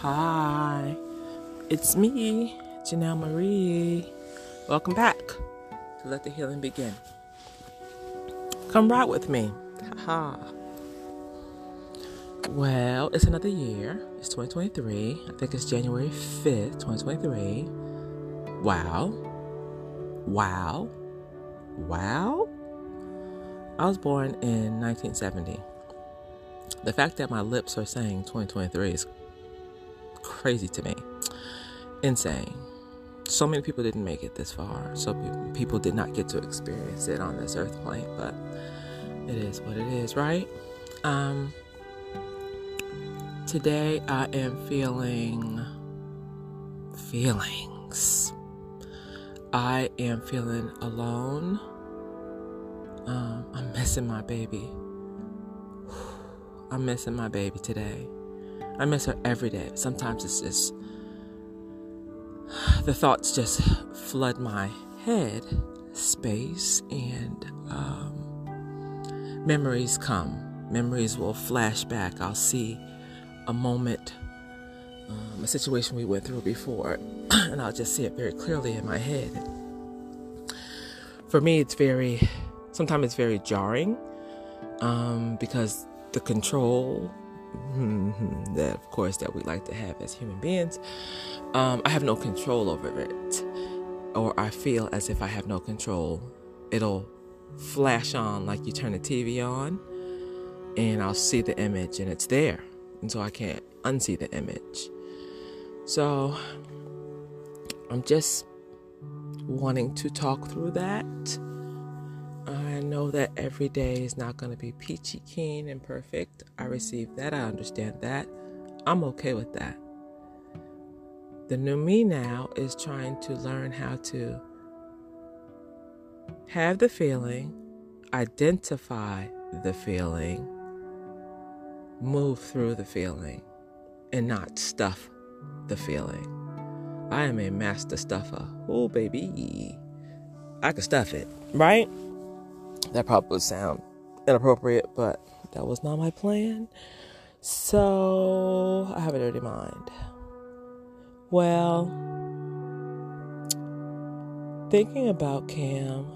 Hi, it's me, Janelle Marie. Welcome back to Let the Healing Begin. Come ride with me. Ha. Well, it's another year. It's 2023. I think it's January 5th, 2023. Wow. Wow. Wow. I was born in 1970. The fact that my lips are saying 2023 is crazy to me. Insane. So many people didn't make it this far. So people did not get to experience it on this earth plane, but it is what it is, right? Um, today I am feeling feelings. I am feeling alone. Um, I'm missing my baby. I'm missing my baby today. I miss her every day. Sometimes it's just the thoughts just flood my head space and um, memories come. Memories will flash back. I'll see a moment, um, a situation we went through before, and I'll just see it very clearly in my head. For me, it's very, sometimes it's very jarring um, because the control. That of course that we like to have as human beings. Um, i have no control over it. Or i feel as if i have no control. It'll flash on like you turn the tv on and i'll see the image and it's there. And so i can't unsee the image. So i'm just wanting to talk through that know that every day is not going to be peachy keen and perfect. I receive that. I understand that. I'm okay with that. The new me now is trying to learn how to have the feeling, identify the feeling, move through the feeling, and not stuff the feeling. I am a master stuffer. Oh, baby. I can stuff it, right? That probably would sound inappropriate, but that was not my plan. So I have a dirty mind. Well, thinking about Cam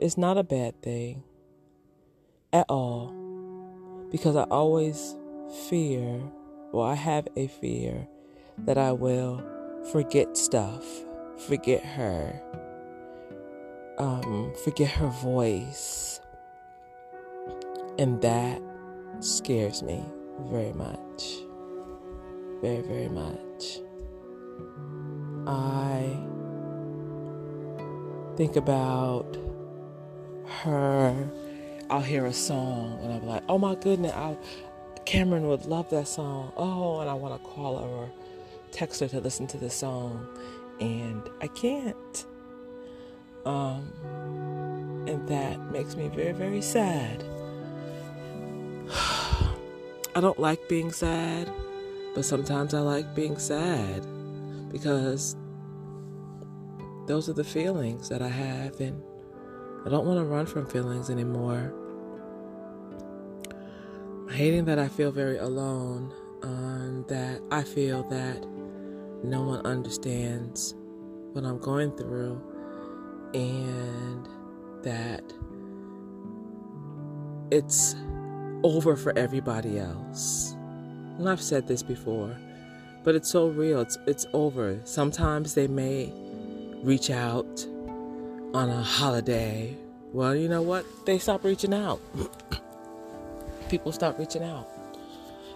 is not a bad thing at all because I always fear, or I have a fear, that I will forget stuff, forget her, um, forget her voice. And that scares me very much. Very, very much. I think about her. I'll hear a song and I'll be like, oh my goodness, i Cameron would love that song. Oh, and I want to call her or text her to listen to the song. And I can't. Um, and that makes me very, very sad. I don't like being sad, but sometimes I like being sad because those are the feelings that I have, and I don't want to run from feelings anymore. Hating that I feel very alone, um, that I feel that no one understands what I'm going through and that it's over for everybody else. And I've said this before, but it's so real. It's it's over. Sometimes they may reach out on a holiday. Well, you know what? They stop reaching out. People stop reaching out.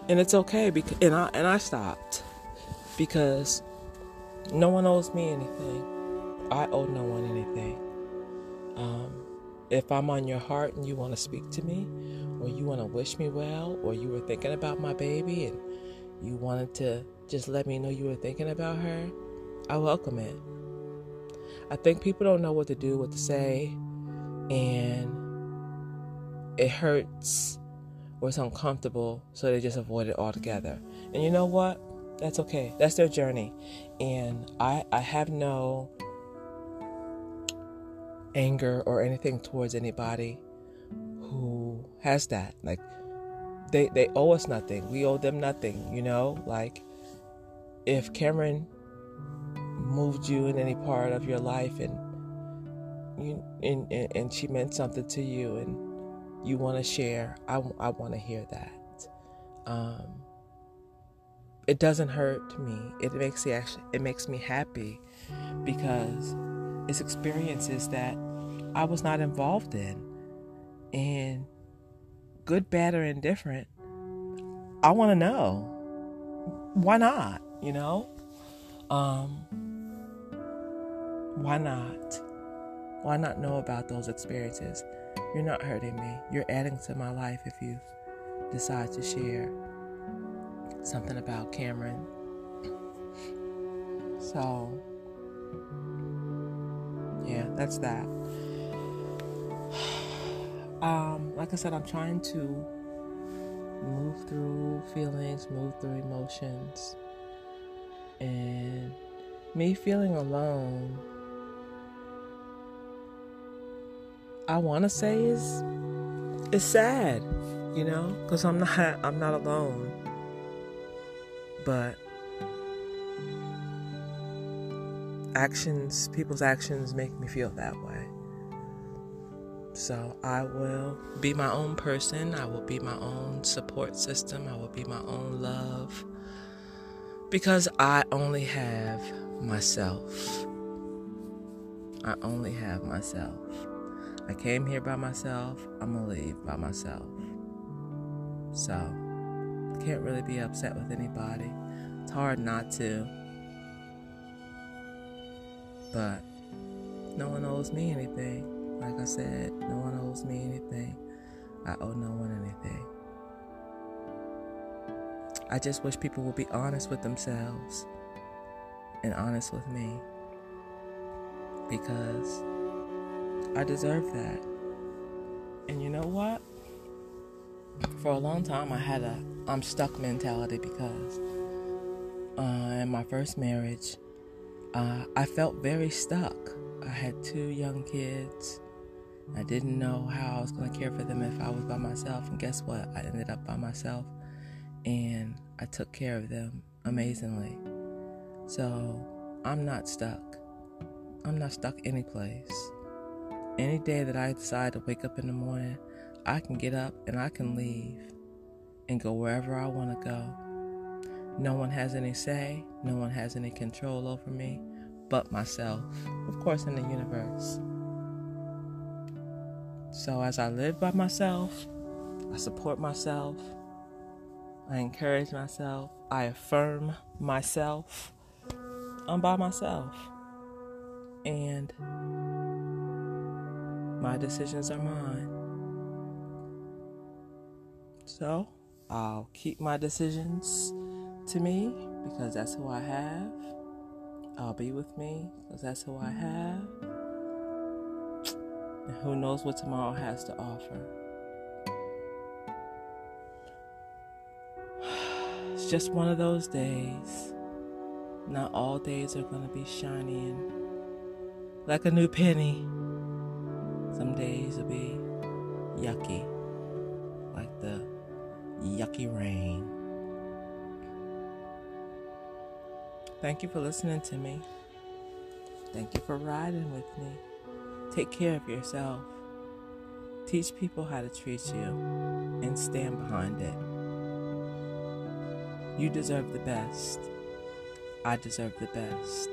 And it's okay because and I and I stopped because no one owes me anything. I owe no one anything. Um, if I'm on your heart and you want to speak to me, or you want to wish me well, or you were thinking about my baby and you wanted to just let me know you were thinking about her, I welcome it. I think people don't know what to do, what to say, and it hurts or it's uncomfortable, so they just avoid it altogether. And you know what? That's okay. That's their journey. And I I have no anger or anything towards anybody who has that. Like they they owe us nothing. We owe them nothing, you know? Like if Cameron moved you in any part of your life and you and, and, and she meant something to you and you want to share, I, I want to hear that. Um, it doesn't hurt me. It makes me actually it makes me happy because it's experiences that I was not involved in. And good, bad, or indifferent, I want to know. Why not? You know? Um, why not? Why not know about those experiences? You're not hurting me. You're adding to my life if you decide to share something about Cameron. So, yeah, that's that. Um, like I said, I'm trying to move through feelings, move through emotions, and me feeling alone. I want to say is is sad, you know, because I'm not I'm not alone. But actions, people's actions make me feel that way. So I will be my own person. I will be my own support system. I will be my own love. Because I only have myself. I only have myself. I came here by myself. I'm going to leave by myself. So, can't really be upset with anybody. It's hard not to. But no one owes me anything. Like I said, no one owes me anything. I owe no one anything. I just wish people would be honest with themselves and honest with me because I deserve that. And you know what? For a long time, I had a I'm stuck mentality because uh, in my first marriage, uh, I felt very stuck. I had two young kids. I didn't know how I was going to care for them if I was by myself. And guess what? I ended up by myself and I took care of them amazingly. So I'm not stuck. I'm not stuck any place. Any day that I decide to wake up in the morning, I can get up and I can leave and go wherever I want to go. No one has any say, no one has any control over me but myself, of course, in the universe. So as I live by myself, I support myself, I encourage myself, I affirm myself. I'm by myself. And my decisions are mine. So I'll keep my decisions to me because that's who I have. I'll be with me because that's who I have. And who knows what tomorrow has to offer? It's just one of those days. Not all days are going to be shining like a new penny. Some days will be yucky, like the yucky rain. Thank you for listening to me. Thank you for riding with me. Take care of yourself. Teach people how to treat you and stand behind it. You deserve the best. I deserve the best.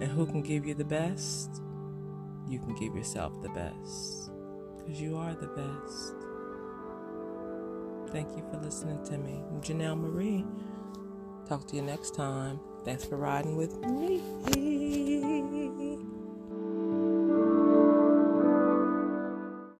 And who can give you the best? You can give yourself the best. Because you are the best. Thank you for listening to me. I'm Janelle Marie. Talk to you next time. Thanks for riding with me.